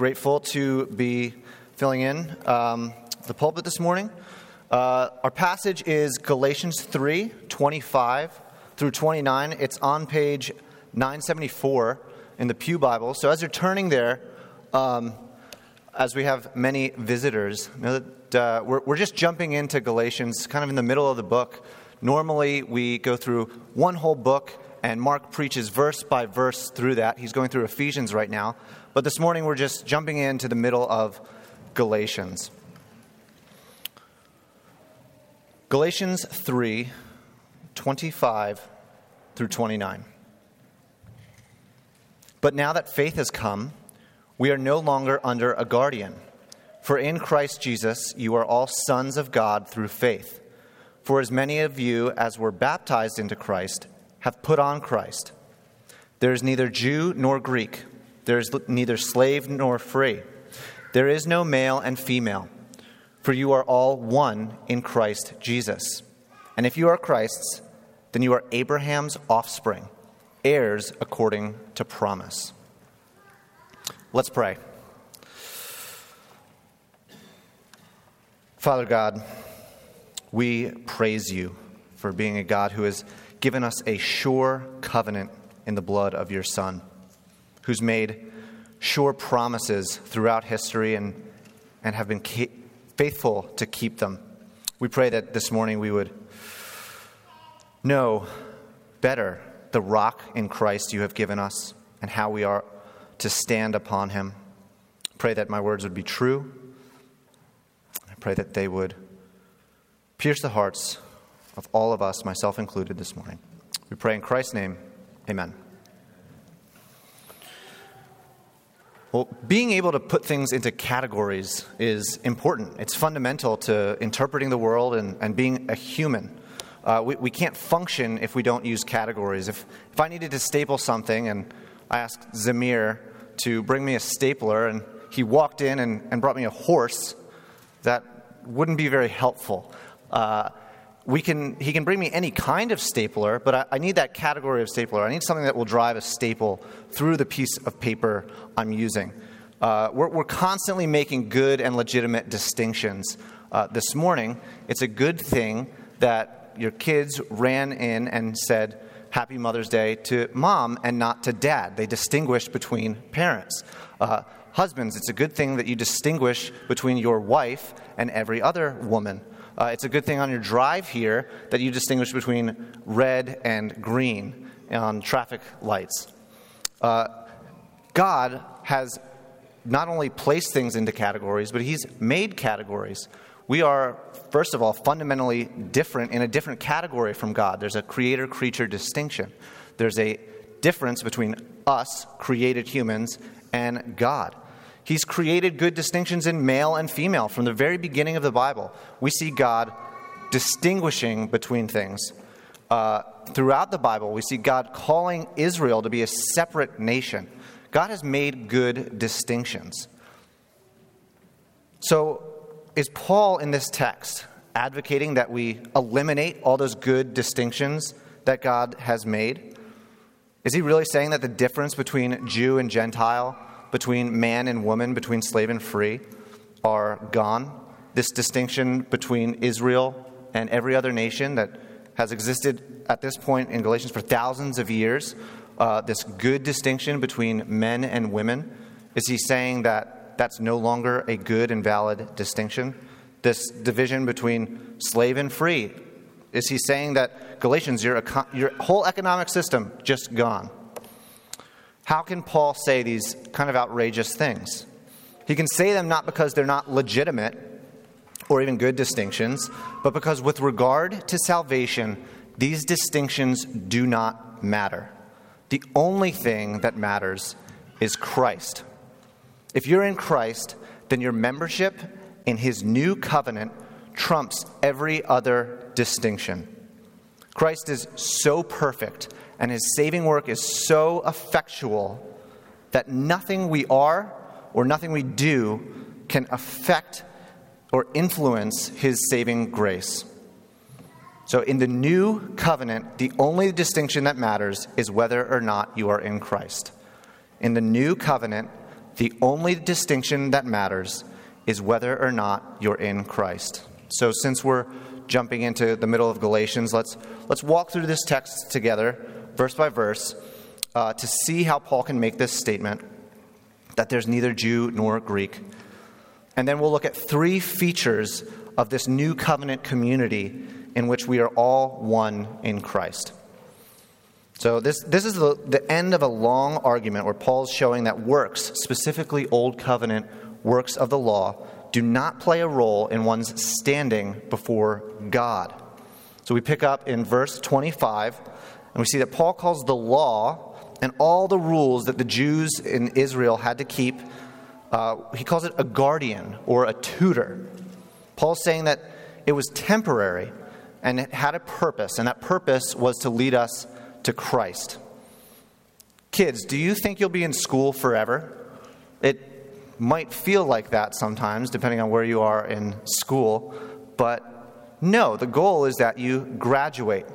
grateful to be filling in um, the pulpit this morning. Uh, our passage is Galatians 3 25 through 29. It's on page 974 in the Pew Bible. So as you're turning there, um, as we have many visitors, you know that, uh, we're, we're just jumping into Galatians kind of in the middle of the book. Normally, we go through one whole book, and Mark preaches verse by verse through that. He's going through Ephesians right now. But this morning, we're just jumping into the middle of Galatians. Galatians 3 25 through 29. But now that faith has come, we are no longer under a guardian. For in Christ Jesus, you are all sons of God through faith. For as many of you as were baptized into Christ have put on Christ. There is neither Jew nor Greek, there is neither slave nor free. There is no male and female, for you are all one in Christ Jesus. And if you are Christ's, then you are Abraham's offspring, heirs according to promise. Let's pray. Father God, we praise you for being a God who has given us a sure covenant in the blood of your Son, who's made sure promises throughout history and, and have been faithful to keep them. We pray that this morning we would know better the rock in Christ you have given us and how we are to stand upon him. Pray that my words would be true. I pray that they would pierce the hearts of all of us, myself included, this morning. We pray in Christ's name. Amen. Well, being able to put things into categories is important. It's fundamental to interpreting the world and, and being a human. Uh, we, we can't function if we don't use categories. If, if I needed to staple something and I asked Zamir to bring me a stapler and he walked in and, and brought me a horse, that wouldn't be very helpful. Uh, we can, he can bring me any kind of stapler, but I, I, need that category of stapler. I need something that will drive a staple through the piece of paper I'm using. Uh, we're, we're, constantly making good and legitimate distinctions. Uh, this morning, it's a good thing that your kids ran in and said, Happy Mother's Day to mom and not to dad. They distinguish between parents. Uh, husbands, it's a good thing that you distinguish between your wife and every other woman. Uh, it's a good thing on your drive here that you distinguish between red and green on traffic lights. Uh, God has not only placed things into categories, but He's made categories. We are, first of all, fundamentally different in a different category from God. There's a creator creature distinction. There's a difference between us, created humans, and God. He's created good distinctions in male and female from the very beginning of the Bible. We see God distinguishing between things. Uh, throughout the Bible, we see God calling Israel to be a separate nation. God has made good distinctions. So, is Paul in this text advocating that we eliminate all those good distinctions that God has made? Is he really saying that the difference between Jew and Gentile between man and woman, between slave and free, are gone. This distinction between Israel and every other nation that has existed at this point in Galatians for thousands of years, uh, this good distinction between men and women, is he saying that that's no longer a good and valid distinction? This division between slave and free, is he saying that Galatians, your, your whole economic system, just gone? How can Paul say these kind of outrageous things? He can say them not because they're not legitimate or even good distinctions, but because with regard to salvation, these distinctions do not matter. The only thing that matters is Christ. If you're in Christ, then your membership in his new covenant trumps every other distinction. Christ is so perfect and his saving work is so effectual that nothing we are or nothing we do can affect or influence his saving grace. So, in the new covenant, the only distinction that matters is whether or not you are in Christ. In the new covenant, the only distinction that matters is whether or not you're in Christ. So, since we're jumping into the middle of Galatians, let's, let's walk through this text together, verse by verse, uh, to see how Paul can make this statement that there's neither Jew nor Greek. And then we'll look at three features of this new covenant community in which we are all one in Christ. So, this, this is the, the end of a long argument where Paul's showing that works, specifically Old Covenant works of the law, do not play a role in one's standing before God. So, we pick up in verse 25, and we see that Paul calls the law and all the rules that the Jews in Israel had to keep, uh, he calls it a guardian or a tutor. Paul's saying that it was temporary and it had a purpose, and that purpose was to lead us to Christ. Kids, do you think you'll be in school forever? It might feel like that sometimes, depending on where you are in school, but no, the goal is that you graduate.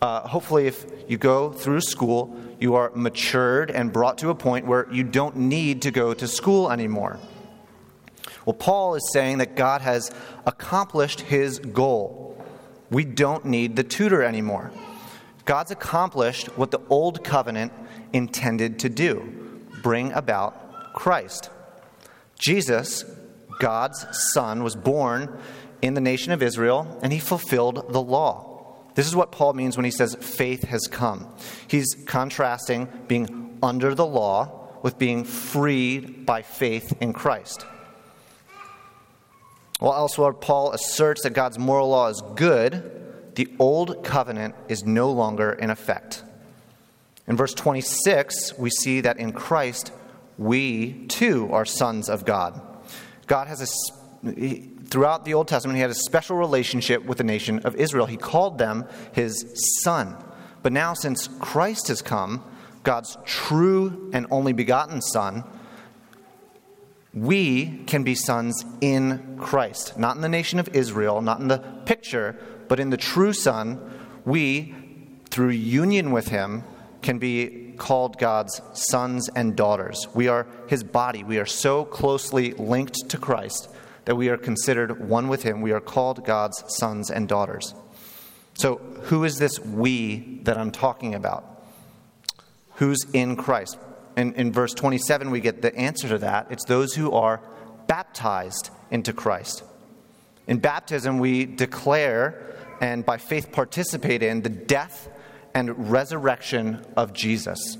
Uh, hopefully, if you go through school, you are matured and brought to a point where you don't need to go to school anymore. Well, Paul is saying that God has accomplished his goal. We don't need the tutor anymore. God's accomplished what the old covenant intended to do bring about Christ. Jesus, God's Son, was born in the nation of Israel, and he fulfilled the law. This is what Paul means when he says faith has come. He's contrasting being under the law with being freed by faith in Christ. While elsewhere, Paul asserts that God's moral law is good, the old covenant is no longer in effect. In verse 26, we see that in Christ, we too are sons of God. God has a throughout the Old Testament, he had a special relationship with the nation of Israel. He called them his son. But now, since Christ has come, God's true and only begotten Son, we can be sons in Christ. Not in the nation of Israel, not in the picture, but in the true Son, we, through union with Him, can be called God's sons and daughters. We are His body. We are so closely linked to Christ that we are considered one with Him. We are called God's sons and daughters. So, who is this we that I'm talking about? Who's in Christ? In, in verse 27, we get the answer to that. It's those who are baptized into Christ. In baptism, we declare and by faith participate in the death and resurrection of Jesus.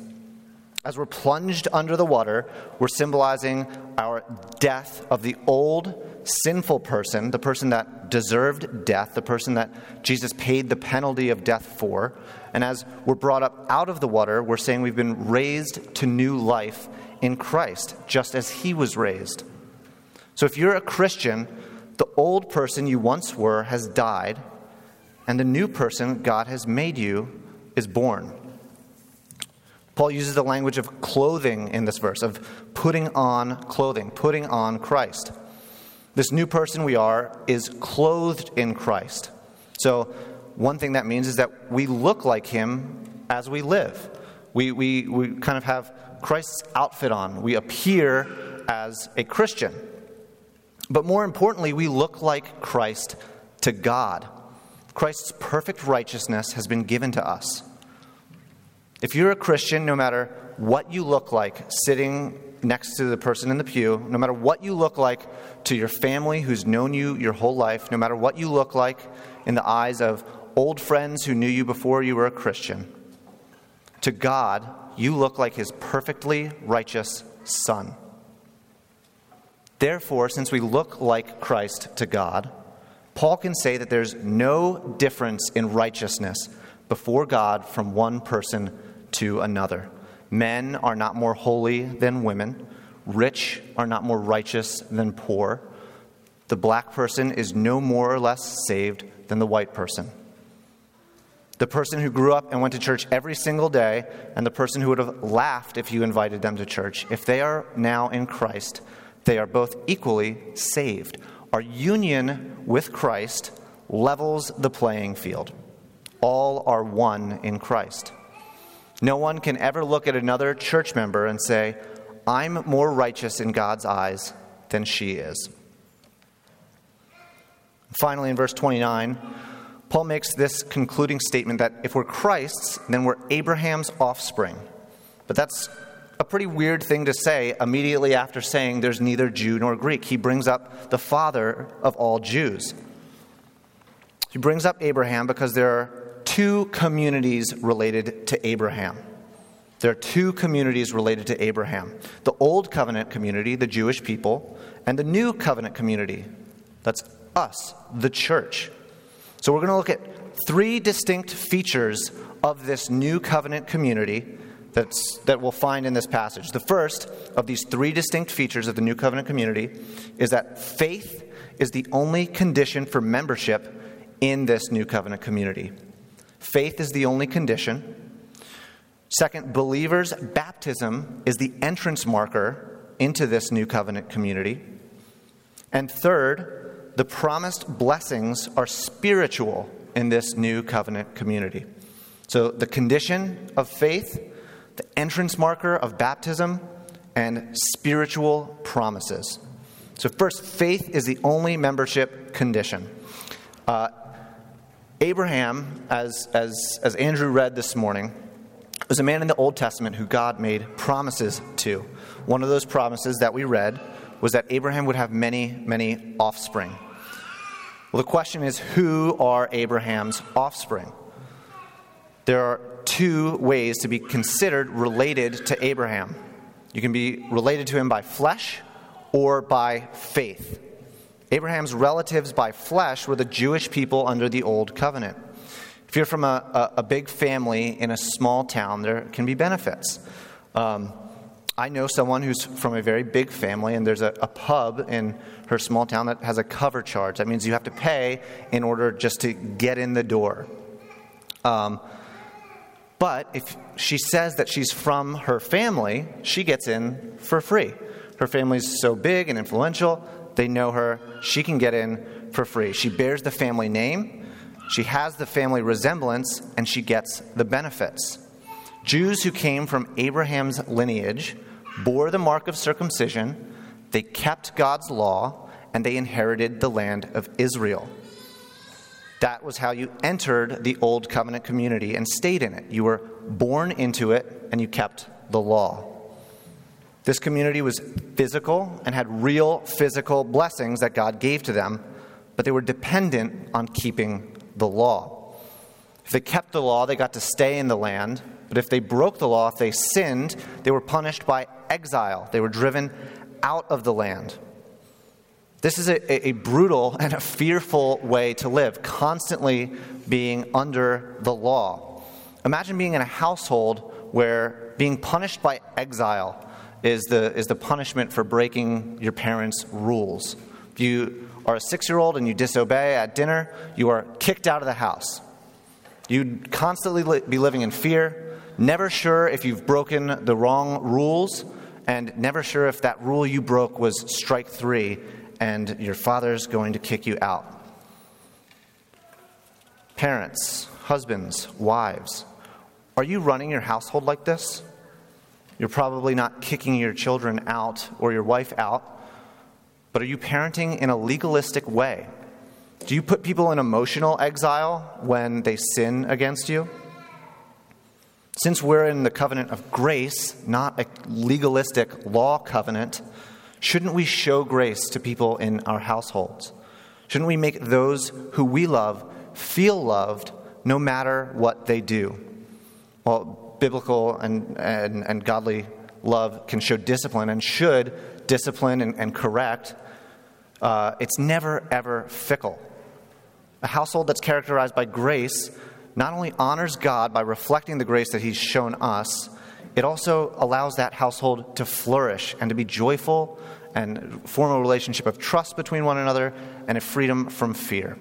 As we're plunged under the water, we're symbolizing our death of the old sinful person, the person that deserved death, the person that Jesus paid the penalty of death for. And as we're brought up out of the water, we're saying we've been raised to new life in Christ, just as he was raised. So if you're a Christian, the old person you once were has died, and the new person God has made you is born. Paul uses the language of clothing in this verse, of putting on clothing, putting on Christ. This new person we are is clothed in Christ. So, one thing that means is that we look like him as we live. We, we, we kind of have Christ's outfit on. We appear as a Christian. But more importantly, we look like Christ to God. Christ's perfect righteousness has been given to us. If you're a Christian, no matter what you look like sitting next to the person in the pew, no matter what you look like to your family who's known you your whole life, no matter what you look like in the eyes of old friends who knew you before you were a Christian, to God, you look like his perfectly righteous Son. Therefore, since we look like Christ to God, Paul can say that there's no difference in righteousness before God from one person to another. Men are not more holy than women, rich are not more righteous than poor. The black person is no more or less saved than the white person. The person who grew up and went to church every single day, and the person who would have laughed if you invited them to church, if they are now in Christ, they are both equally saved. Our union with Christ levels the playing field. All are one in Christ. No one can ever look at another church member and say, I'm more righteous in God's eyes than she is. Finally, in verse 29, Paul makes this concluding statement that if we're Christ's, then we're Abraham's offspring. But that's a pretty weird thing to say immediately after saying there's neither Jew nor Greek. He brings up the father of all Jews. He brings up Abraham because there are two communities related to Abraham. There are two communities related to Abraham the Old Covenant community, the Jewish people, and the New Covenant community. That's us, the church. So we're going to look at three distinct features of this New Covenant community that's, that we'll find in this passage. The first of these three distinct features of the New Covenant community is that faith is the only condition for membership in this New Covenant community. Faith is the only condition. Second, believers' baptism is the entrance marker into this New Covenant community. And third, the promised blessings are spiritual in this New Covenant community. So the condition of faith the entrance marker of baptism, and spiritual promises. So, first, faith is the only membership condition. Uh, Abraham, as, as, as Andrew read this morning, was a man in the Old Testament who God made promises to. One of those promises that we read was that Abraham would have many, many offspring. Well, the question is who are Abraham's offspring? There are two ways to be considered related to Abraham. You can be related to him by flesh or by faith. Abraham's relatives by flesh were the Jewish people under the Old Covenant. If you're from a, a, a big family in a small town, there can be benefits. Um, I know someone who's from a very big family, and there's a, a, pub in her small town that has a cover charge. That means you have to pay in order just to get in the door. Um, but if she says that she's from her family, she gets in for free. Her family's so big and influential, they know her, she can get in for free. She bears the family name, she has the family resemblance, and she gets the benefits. Jews who came from Abraham's lineage bore the mark of circumcision, they kept God's law, and they inherited the land of Israel. That was how you entered the old covenant community and stayed in it. You were born into it and you kept the law. This community was physical and had real physical blessings that God gave to them, but they were dependent on keeping the law. If they kept the law, they got to stay in the land, but if they broke the law, if they sinned, they were punished by exile. They were driven out of the land. This is a, a, brutal and a fearful way to live, constantly being under the law. Imagine being in a household where being punished by exile is the, is the punishment for breaking your parents' rules. If you are a six year old and you disobey at dinner, you are kicked out of the house. You'd constantly li- be living in fear, never sure if you've broken the wrong rules, and never sure if that rule you broke was strike three and your father's going to kick you out. Parents, husbands, wives, are you running your household like this? You're probably not kicking your children out or your wife out, but are you parenting in a legalistic way? Do you put people in emotional exile when they sin against you? Since we're in the covenant of grace, not a legalistic law covenant, Shouldn't we show grace to people in our households? Shouldn't we make those who we love feel loved no matter what they do? Well, biblical and, and, and godly love can show discipline and should discipline and, and correct. Uh, it's never, ever fickle. A household that's characterized by grace not only honors God by reflecting the grace that He's shown us, it also allows that household to flourish and to be joyful and form a relationship of trust between one another and a freedom from fear.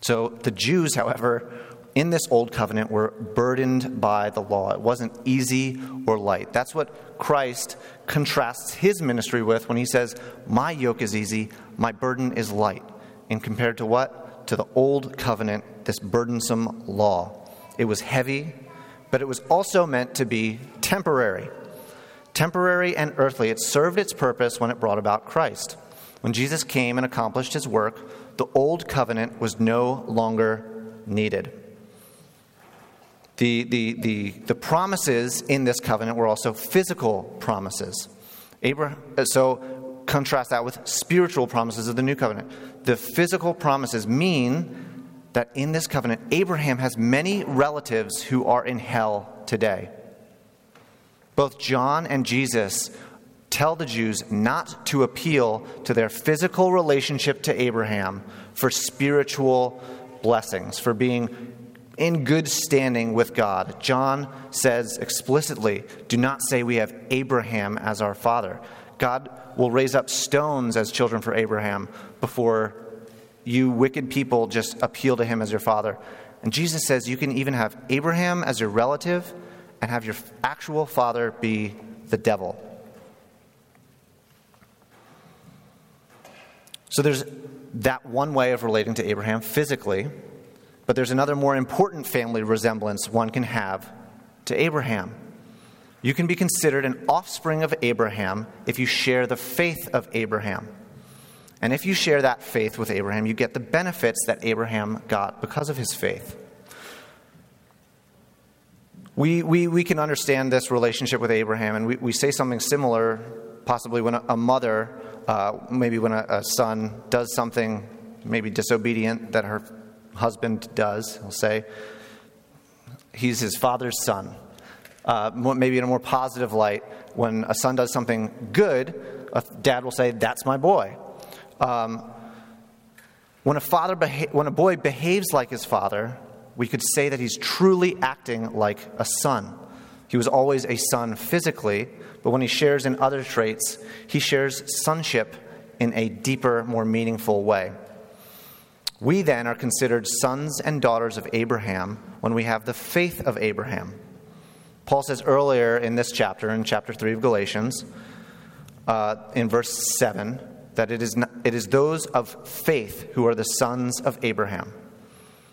So the Jews, however, in this old covenant were burdened by the law. It wasn't easy or light. That's what Christ contrasts his ministry with when he says, My yoke is easy, my burden is light. And compared to what? To the old covenant, this burdensome law. It was heavy, but it was also meant to be temporary. Temporary and earthly, it served its purpose when it brought about Christ. When Jesus came and accomplished his work, the old covenant was no longer needed. The, the, the, the promises in this covenant were also physical promises. Abraham, uh, so contrast that with spiritual promises of the new covenant. The physical promises mean that in this covenant, Abraham has many relatives who are in hell today. Both John and Jesus tell the Jews not to appeal to their physical relationship to Abraham for spiritual blessings, for being in good standing with God. John says explicitly, do not say we have Abraham as our father. God will raise up stones as children for Abraham before you wicked people just appeal to him as your father. And Jesus says you can even have Abraham as your relative and have your actual father be the devil. So there's that one way of relating to Abraham physically, but there's another more important family resemblance one can have to Abraham. You can be considered an offspring of Abraham if you share the faith of Abraham. And if you share that faith with Abraham, you get the benefits that Abraham got because of his faith. We, we, we can understand this relationship with Abraham, and we, we say something similar, possibly when a, a mother, uh, maybe when a, a, son does something maybe disobedient that her husband does, he'll say, he's his father's son. Uh, maybe in a more positive light, when a son does something good, a dad will say, That's my boy. Um, when, a father beha- when a boy behaves like his father, we could say that he's truly acting like a son. He was always a son physically, but when he shares in other traits, he shares sonship in a deeper, more meaningful way. We then are considered sons and daughters of Abraham when we have the faith of Abraham. Paul says earlier in this chapter, in chapter 3 of Galatians, uh, in verse 7, that it is, not, it is those of faith who are the sons of Abraham.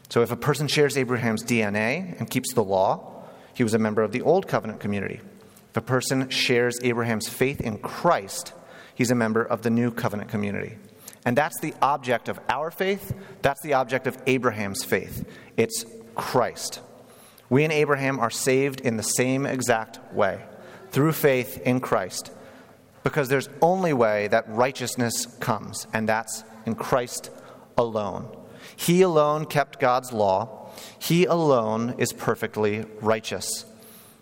So if a person shares Abraham's DNA and keeps the law, he was a member of the Old Covenant community. If a person shares Abraham's faith in Christ, he's a member of the New Covenant community. And that's the object of our faith. That's the object of Abraham's faith. It's Christ. We and Abraham are saved in the same exact way through faith in Christ because there's only way that righteousness comes, and that's in Christ alone. He alone kept God's law. He alone is perfectly righteous.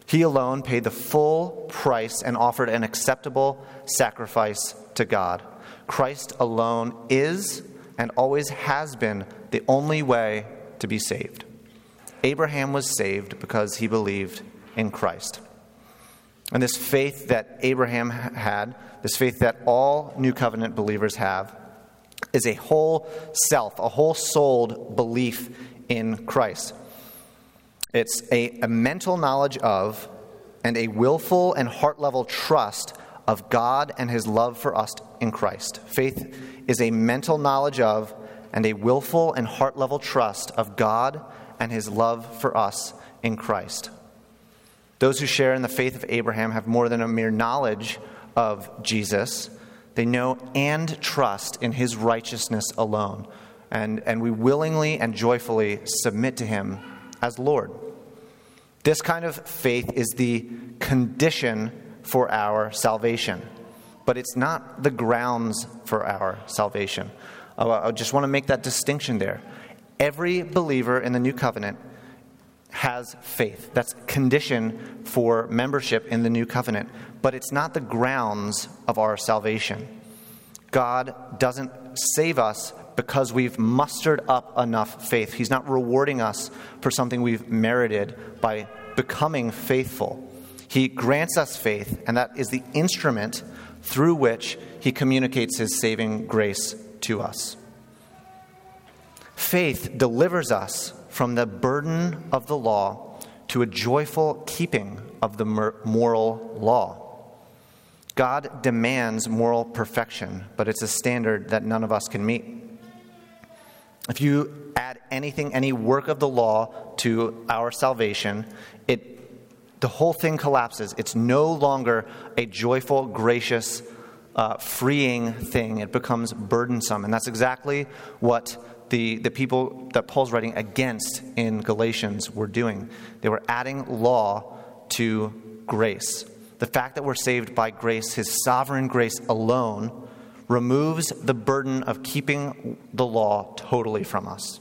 He alone paid the full price and offered an acceptable sacrifice to God. Christ alone is and always has been the only way to be saved. Abraham was saved because he believed in Christ. And this faith that Abraham had, this faith that all New Covenant believers have, is a whole self, a whole souled belief in Christ. It's a, a mental knowledge of and a willful and heart level trust of God and his love for us in Christ. Faith is a mental knowledge of and a willful and heart level trust of God and his love for us in Christ. Those who share in the faith of Abraham have more than a mere knowledge of Jesus. They know and trust in his righteousness alone. And, and we willingly and joyfully submit to him as Lord. This kind of faith is the condition for our salvation, but it's not the grounds for our salvation. Oh, I just want to make that distinction there. Every believer in the new covenant has faith. That's condition for membership in the new covenant, but it's not the grounds of our salvation. God doesn't save us because we've mustered up enough faith. He's not rewarding us for something we've merited by becoming faithful. He grants us faith, and that is the instrument through which He communicates His saving grace to us. Faith delivers us from the burden of the law to a joyful keeping of the moral law. God demands moral perfection, but it's a standard that none of us can meet. If you add anything, any work of the law to our salvation, the whole thing collapses. It's no longer a joyful, gracious, uh, freeing thing. It becomes burdensome. And that's exactly what the, the people that Paul's writing against in Galatians were doing. They were adding law to grace. The fact that we're saved by grace, his sovereign grace alone, removes the burden of keeping the law totally from us.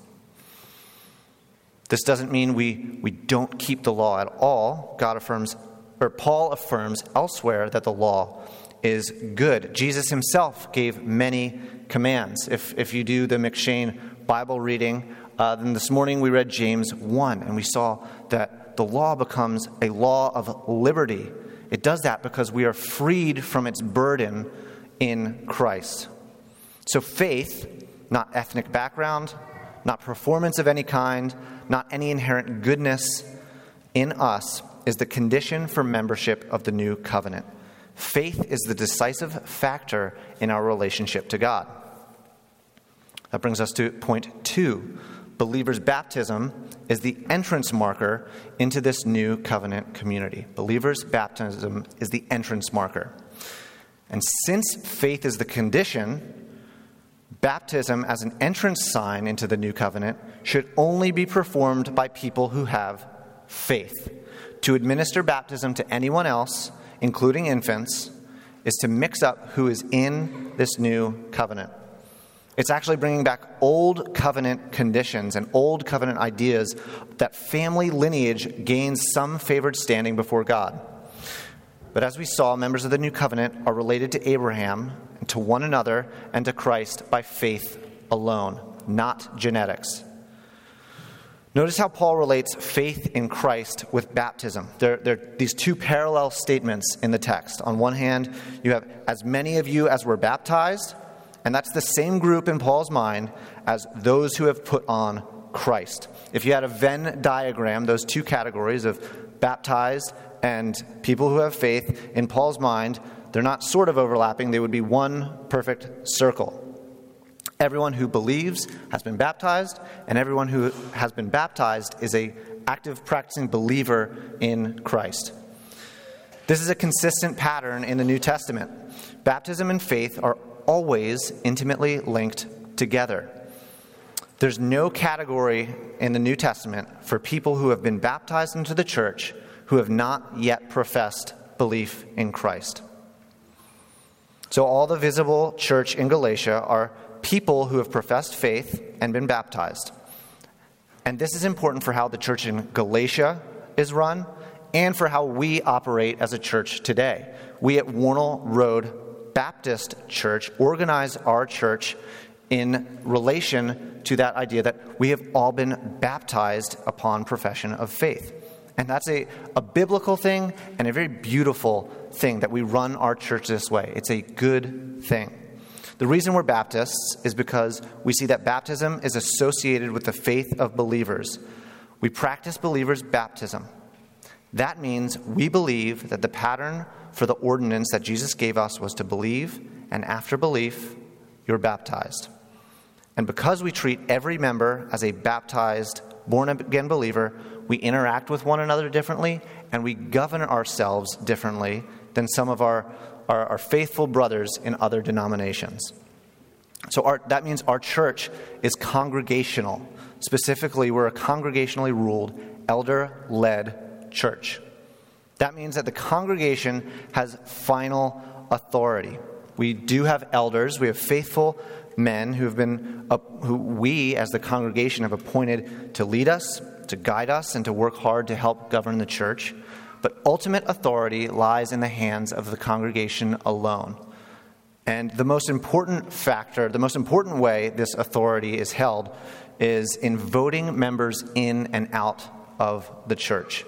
This doesn't mean we, we don't keep the law at all. God affirms, or Paul affirms elsewhere that the law is good. Jesus himself gave many commands. If, if you do the M'Cheyne Bible reading, uh, then this morning we read James 1, and we saw that the law becomes a law of liberty. It does that because we are freed from its burden in Christ. So faith, not ethnic background, not performance of any kind, not any inherent goodness in us, is the condition for membership of the new covenant. Faith is the decisive factor in our relationship to God. That brings us to point two. Believers' baptism is the entrance marker into this new covenant community. Believers' baptism is the entrance marker. And since faith is the condition, Baptism as an entrance sign into the new covenant should only be performed by people who have faith. To administer baptism to anyone else, including infants, is to mix up who is in this new covenant. It's actually bringing back old covenant conditions and old covenant ideas that family lineage gains some favored standing before God. But as we saw, members of the new covenant are related to Abraham to one another and to Christ by faith alone, not genetics. Notice how Paul relates faith in Christ with baptism. There, there are these two parallel statements in the text. On one hand, you have as many of you as were baptized, and that's the same group in Paul's mind as those who have put on Christ. If you had a Venn diagram, those two categories of baptized and people who have faith, in Paul's mind, they're not sort of overlapping, they would be one perfect circle. Everyone who believes has been baptized, and everyone who has been baptized is a active practicing believer in Christ. This is a consistent pattern in the New Testament. Baptism and faith are always intimately linked together. There's no category in the New Testament for people who have been baptized into the church who have not yet professed belief in Christ. So, all the visible church in Galatia are people who have professed faith and been baptized. And this is important for how the church in Galatia is run and for how we operate as a church today. We at Wornall Road Baptist Church organize our church in relation to that idea that we have all been baptized upon profession of faith. And that's a, a biblical thing and a very beautiful thing that we run our church this way. It's a good thing. The reason we're Baptists is because we see that baptism is associated with the faith of believers. We practice believers' baptism. That means we believe that the pattern for the ordinance that Jesus gave us was to believe, and after belief, you're baptized. And because we treat every member as a baptized, born again believer, we interact with one another differently, and we govern ourselves differently than some of our, our, our faithful brothers in other denominations. So our, that means our church is congregational. Specifically, we're a congregationally ruled, elder led church. That means that the congregation has final authority. We do have elders, we have faithful men who have been uh, who we as the congregation have appointed to lead us, to guide us, and to work hard to help govern the church. But ultimate authority lies in the hands of the congregation alone. And the most important factor, the most important way this authority is held, is in voting members in and out of the church.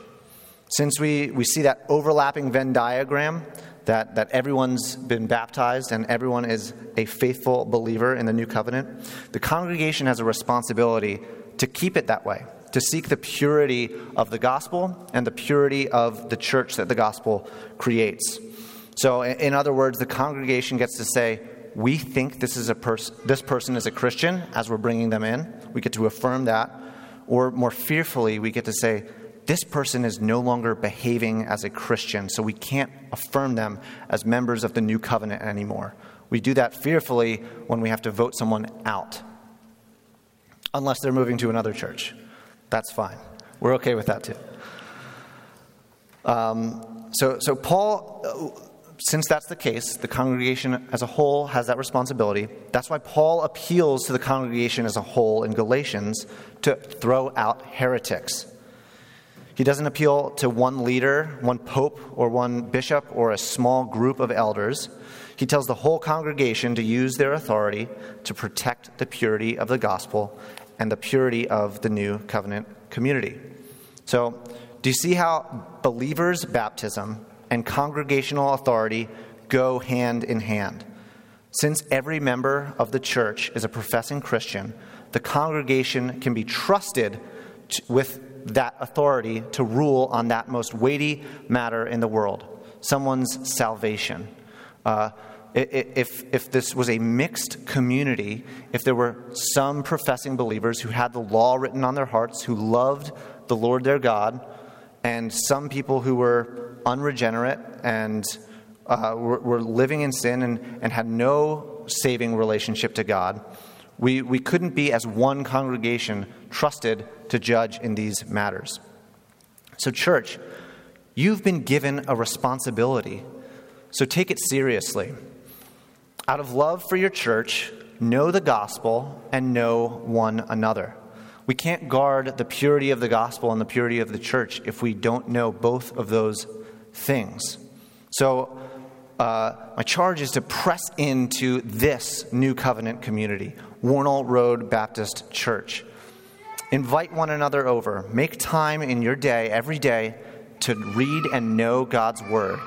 Since we, we see that overlapping Venn diagram, that, that everyone's been baptized and everyone is a faithful believer in the new covenant, the congregation has a responsibility to keep it that way to seek the purity of the gospel and the purity of the church that the gospel creates. So, in other words, the congregation gets to say, we think this, is a pers- this person is a Christian as we're bringing them in. We get to affirm that. Or more fearfully, we get to say, this person is no longer behaving as a Christian, so we can't affirm them as members of the new covenant anymore. We do that fearfully when we have to vote someone out, unless they're moving to another church. That's fine. We're okay with that too. Um, so, so Paul since that's the case, the congregation as a whole has that responsibility. That's why Paul appeals to the congregation as a whole in Galatians to throw out heretics. He doesn't appeal to one leader, one pope, or one bishop, or a small group of elders. He tells the whole congregation to use their authority to protect the purity of the gospel and the purity of the new covenant community. So, do you see how believers' baptism and congregational authority go hand in hand. Since every member of the church is a professing Christian, the congregation can be trusted to, with that authority to rule on that most weighty matter in the world someone's salvation. Uh, if, if this was a mixed community, if there were some professing believers who had the law written on their hearts, who loved the Lord their God, and some people who were unregenerate and uh, were, were, living in sin and, and had no saving relationship to God, we, we couldn't be, as one congregation, trusted to judge in these matters. So, church, you've been given a responsibility, so take it seriously. Out of love for your church, know the gospel and know one another. We can't guard the purity of the gospel and the purity of the church if we don't know both of those things. So, uh, my charge is to press into this new covenant community, Wornall Road Baptist Church. Invite one another over. Make time in your day, every day, to read and know God's Word.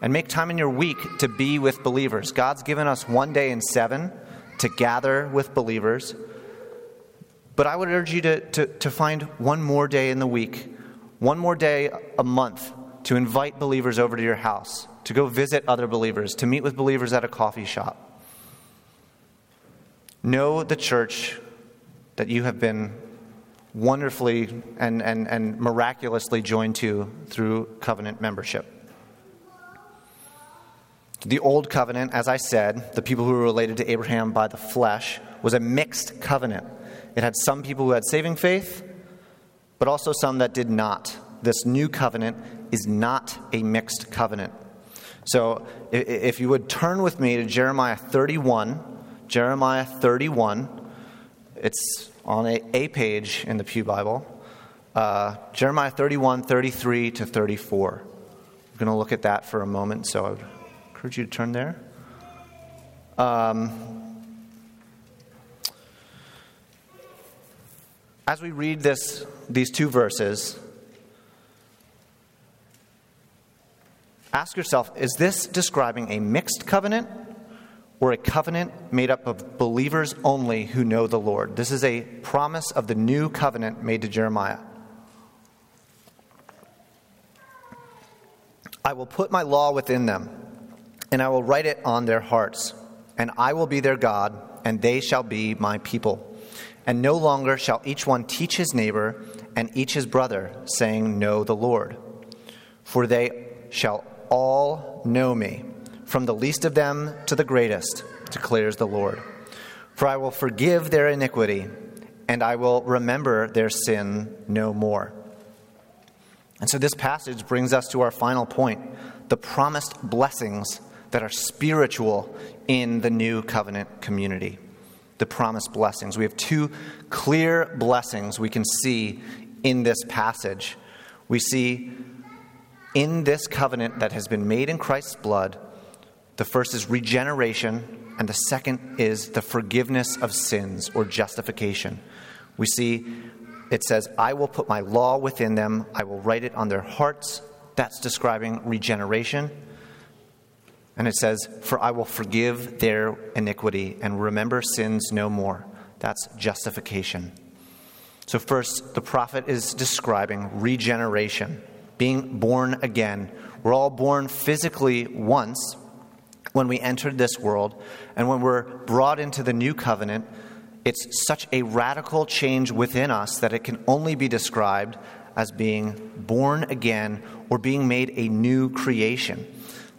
And make time in your week to be with believers. God's given us one day in seven to gather with believers. But I would urge you to, to, to find one more day in the week, one more day a month to invite believers over to your house, to go visit other believers, to meet with believers at a coffee shop. Know the church that you have been wonderfully and, and, and miraculously joined to through covenant membership. The old covenant, as I said, the people who were related to Abraham by the flesh, was a mixed covenant. It had some people who had saving faith, but also some that did not. This new covenant is not a mixed covenant. So if you would turn with me to Jeremiah 31, Jeremiah 31, it's on a, a page in the Pew Bible. Uh, Jeremiah 31, 33 to 34. We're going to look at that for a moment, so I would encourage you to turn there. Um, as we read this, these two verses, ask yourself is this describing a mixed covenant or a covenant made up of believers only who know the Lord? This is a promise of the new covenant made to Jeremiah. I will put my law within them, and I will write it on their hearts, and I will be their God, and they shall be my people. And no longer shall each one teach his neighbor and each his brother, saying, Know the Lord. For they shall all know me, from the least of them to the greatest, declares the Lord. For I will forgive their iniquity, and I will remember their sin no more. And so this passage brings us to our final point the promised blessings that are spiritual in the new covenant community the promised blessings. We have two clear blessings we can see in this passage. We see in this covenant that has been made in Christ's blood, the first is regeneration, and the second is the forgiveness of sins or justification. We see it says, I will put my law within them, I will write it on their hearts. That's describing regeneration. And it says, For I will forgive their iniquity and remember sins no more. That's justification. So, first, the prophet is describing regeneration, being born again. We're all born physically once when we entered this world, and when we're brought into the new covenant, it's such a radical change within us that it can only be described as being born again or being made a new creation.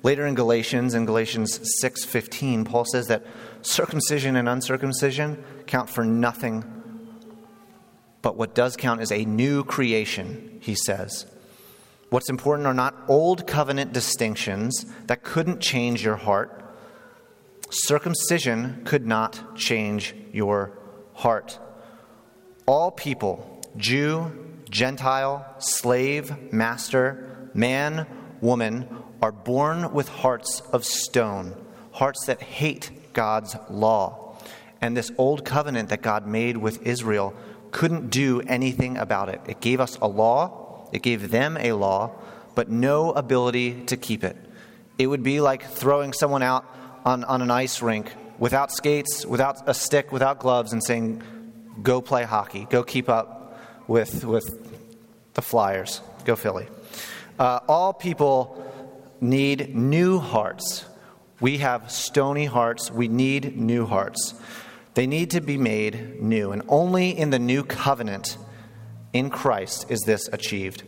Later in Galatians, in Galatians 6:15, Paul says that circumcision and uncircumcision count for nothing, but what does count is a new creation, he says. What's important are not old covenant distinctions that couldn't change your heart. Circumcision could not change your heart. All people, Jew, Gentile, slave, master, man, woman, are born with hearts of stone, hearts that hate God's law. And this old covenant that God made with Israel couldn't do anything about it. It gave us a law, it gave them a law, but no ability to keep it. It would be like throwing someone out on, on an ice rink without skates, without a stick, without gloves, and saying, Go play hockey, go keep up with, with the Flyers, go Philly. Uh, all people need new hearts. We have stony hearts, we need new hearts. They need to be made new, and only in the new covenant in Christ is this achieved.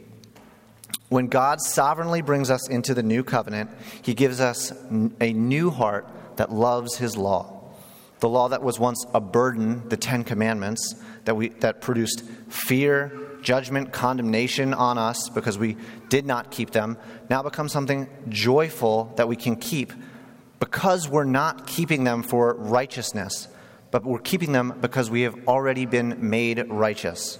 When God sovereignly brings us into the new covenant, he gives us a new heart that loves his law. The law that was once a burden, the 10 commandments, that we that produced fear, judgment, condemnation on us because we did not keep them, now becomes something joyful that we can keep because we're not keeping them for righteousness, but we're keeping them because we have already been made righteous.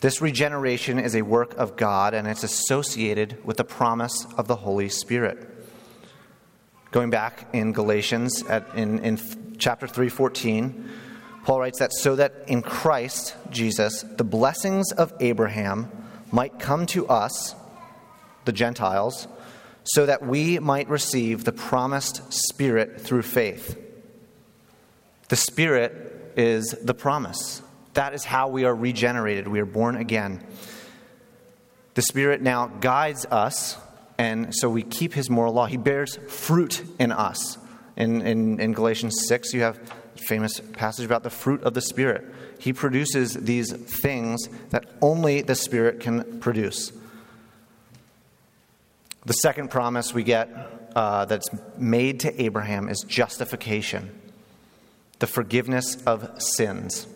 This regeneration is a work of God and it's associated with the promise of the Holy Spirit. Going back in Galatians at, in, in chapter 3:14, Paul writes that so that in Christ Jesus the blessings of Abraham might come to us, the Gentiles, so that we might receive the promised Spirit through faith. The Spirit is the promise. That is how we are regenerated. We are born again. The Spirit now guides us, and so we keep His moral law. He bears fruit in us. In, in, in Galatians 6, you have famous passage about the fruit of the Spirit. He produces these things that only the Spirit can produce. The second promise we get uh, that's made to Abraham is justification, the forgiveness of sins.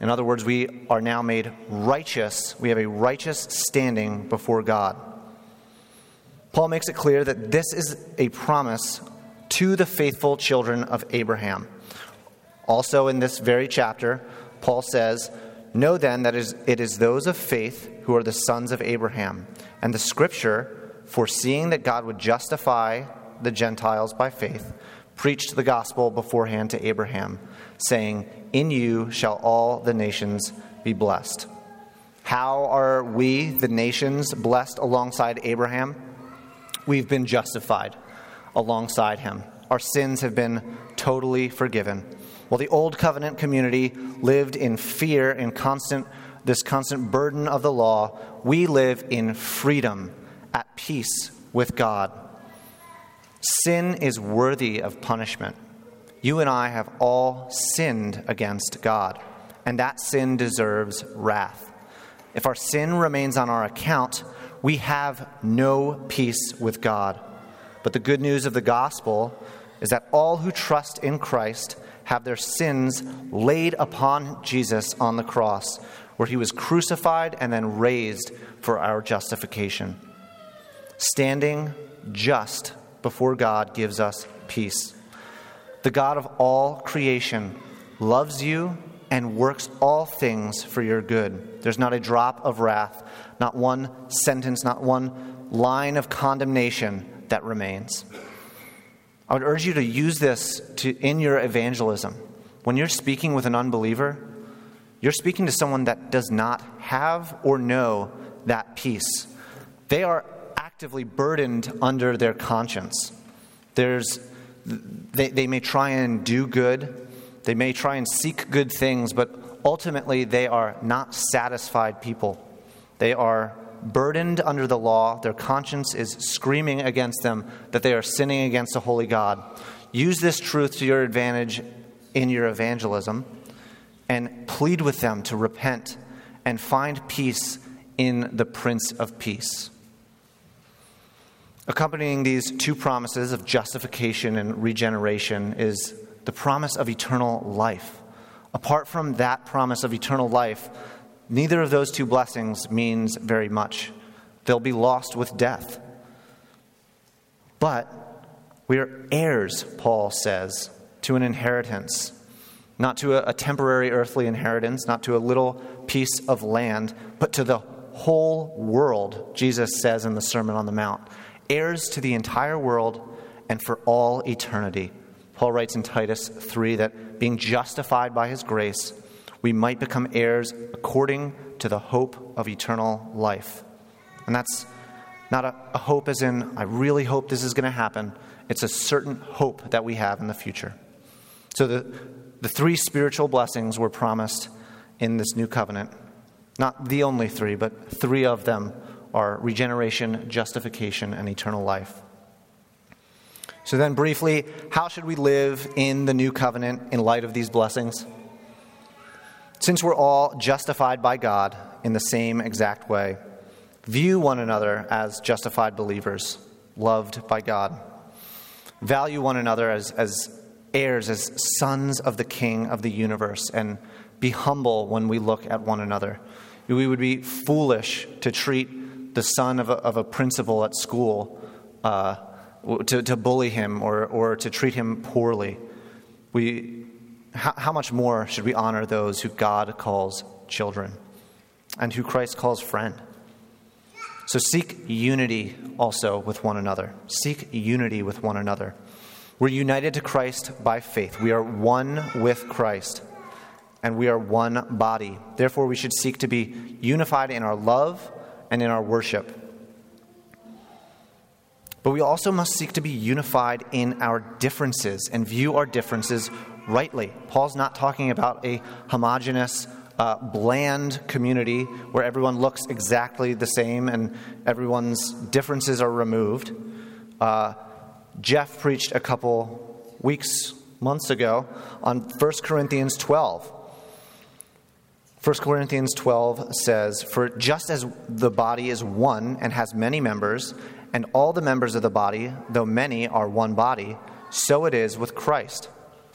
In other words, we are now made righteous. We have a righteous standing before God. Paul makes it clear that this is a promise to the faithful children of Abraham. Also, in this very chapter, Paul says, Know then that it is those of faith who are the sons of Abraham. And the scripture, foreseeing that God would justify the Gentiles by faith, preached the gospel beforehand to Abraham, saying, in you shall all the nations be blessed. How are we, the nations, blessed alongside Abraham? We've been justified alongside him. Our sins have been totally forgiven. While the old covenant community lived in fear and constant this constant burden of the law, we live in freedom, at peace with God. Sin is worthy of punishment. You and I have all sinned against God, and that sin deserves wrath. If our sin remains on our account, we have no peace with God. But the good news of the gospel is that all who trust in Christ have their sins laid upon Jesus on the cross, where he was crucified and then raised for our justification. Standing just before God gives us peace the God of all creation, loves you and works all things for your good. There's not a drop of wrath, not one sentence, not one line of condemnation that remains. I would urge you to use this to, in your evangelism. When you're speaking with an unbeliever, you're speaking to someone that does not have or know that peace. They are actively burdened under their conscience. There's they, they may try and do good, they may try and seek good things, but ultimately they are not satisfied people. They are burdened under the law. Their conscience is screaming against them that they are sinning against a holy God. Use this truth to your advantage in your evangelism and plead with them to repent and find peace in the Prince of Peace. Accompanying these two promises of justification and regeneration is the promise of eternal life. Apart from that promise of eternal life, neither of those two blessings means very much. They'll be lost with death. But we are heirs, Paul says, to an inheritance, not to a, a temporary earthly inheritance, not to a little piece of land, but to the whole world, Jesus says in the Sermon on the Mount. Heirs to the entire world and for all eternity. Paul writes in Titus 3 that being justified by his grace, we might become heirs according to the hope of eternal life. And that's not a, a hope as in, I really hope this is going to happen. It's a certain hope that we have in the future. So the, the three spiritual blessings were promised in this new covenant. Not the only three, but three of them are regeneration, justification, and eternal life. So, then briefly, how should we live in the new covenant in light of these blessings? Since we're all justified by God in the same exact way, view one another as justified believers, loved by God. Value one another as, as heirs, as sons of the King of the universe, and be humble when we look at one another. We would be foolish to treat the son of a, of a principal at school, uh, to, to bully him or, or to treat him poorly. We, how, how much more should we honor those who God calls children and who Christ calls friend? So seek unity also with one another. Seek unity with one another. We're united to Christ by faith. We are one with Christ, and we are one body. Therefore, we should seek to be unified in our love and in our worship. But we also must seek to be unified in our differences and view our differences rightly. Paul's not talking about a homogenous, uh, bland community where everyone looks exactly the same and everyone's differences are removed. Uh, Jeff preached a couple weeks, months ago on 1 Corinthians 12. 1 Corinthians 12 says, For just as the body is one and has many members, and all the members of the body, though many, are one body, so it is with Christ.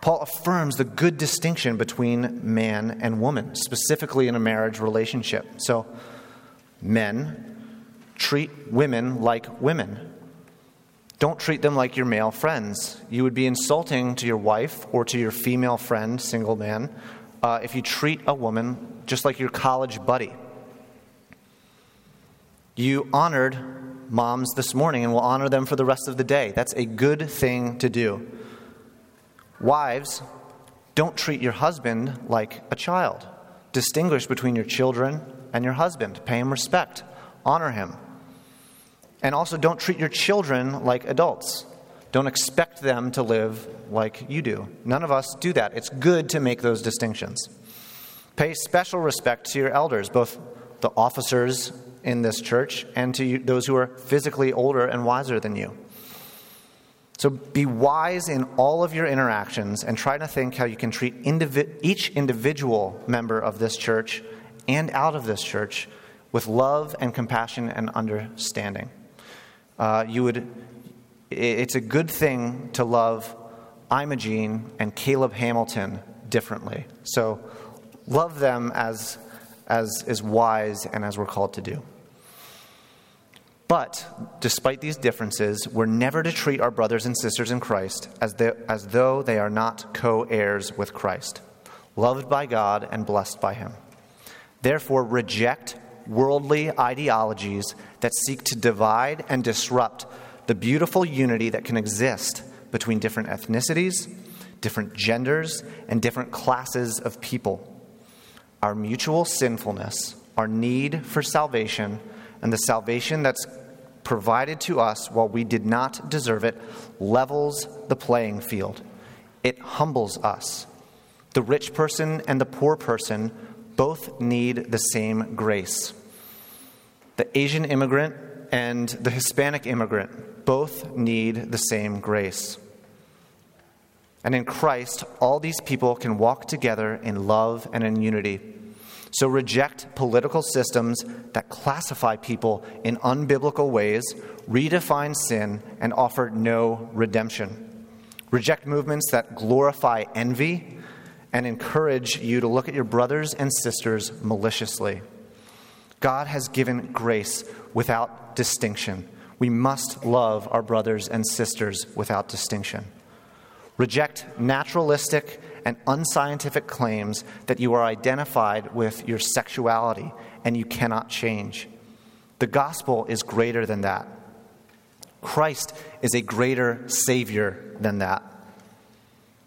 Paul affirms the good distinction between man and woman, specifically in a marriage relationship. So, men treat women like women. Don't treat them like your male friends. You would be insulting to your wife or to your female friend, single man, uh, if you treat a woman just like your college buddy. You honored moms this morning and will honor them for the rest of the day. That's a good thing to do. Wives, don't treat your husband like a child. Distinguish between your children and your husband. Pay him respect, honor him. And also, don't treat your children like adults. Don't expect them to live like you do. None of us do that. It's good to make those distinctions. Pay special respect to your elders, both the officers in this church and to those who are physically older and wiser than you. So be wise in all of your interactions and try to think how you can treat indivi- each individual member of this church and out of this church with love and compassion and understanding uh, you would, it's a good thing to love Imogene and Caleb Hamilton differently. So love them as, as is wise and as we're called to do. But despite these differences, we're never to treat our brothers and sisters in Christ as, they, as though they are not co heirs with Christ, loved by God and blessed by Him. Therefore, reject worldly ideologies that seek to divide and disrupt the beautiful unity that can exist between different ethnicities, different genders, and different classes of people. Our mutual sinfulness, our need for salvation, and the salvation that's provided to us while we did not deserve it, levels the playing field. It humbles us. The rich person and the poor person both need the same grace. The Asian immigrant and the Hispanic immigrant both need the same grace. And in Christ, all these people can walk together in love and in unity. So reject political systems that classify people in unbiblical ways, redefine sin, and offer no redemption. Reject movements that glorify envy and encourage you to look at your brothers and sisters maliciously. God has given grace without distinction. We must love our brothers and sisters without distinction. Reject naturalistic and unscientific claims that you are identified with your sexuality and you cannot change. The gospel is greater than that. Christ is a greater Savior than that.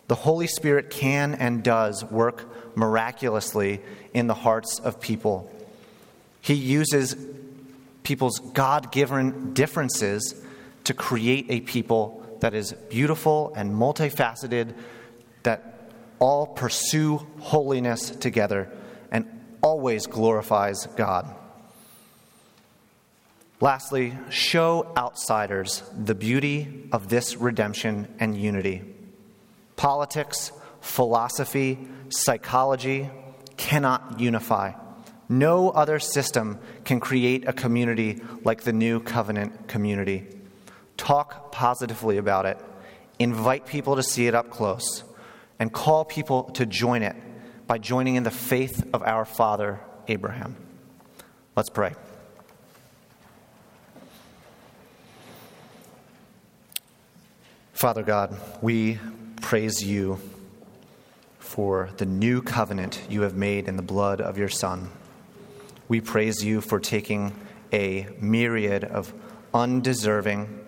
The Holy Spirit can and does work miraculously in the hearts of people. He uses people's God given differences to create a people that is beautiful and multifaceted, that all pursue holiness together and always glorifies God. Lastly, show outsiders the beauty of this redemption and unity. Politics, philosophy, psychology cannot unify. No other system can create a community like the new covenant community. Talk positively about it, invite people to see it up close, and call people to join it by joining in the faith of our father Abraham. Let's pray. Father God, we praise you for the new covenant you have made in the blood of your Son. We praise you for taking a myriad of undeserving,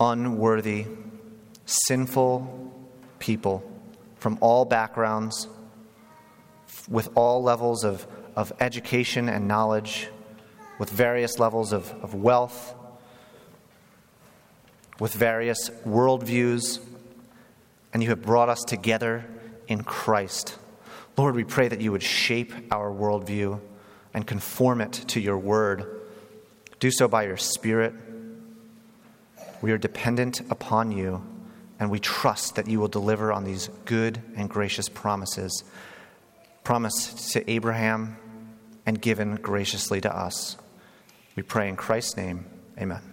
unworthy, sinful people from all backgrounds, with all levels of, of education and knowledge, with various levels of, of wealth, with various worldviews, and you have brought us together in Christ. Lord, we pray that you would shape our worldview and conform it to your word. Do so by your Spirit we are dependent upon you, and we trust that you will deliver on these good and gracious promises promised to Abraham and given graciously to us. We pray in Christ's name. Amen.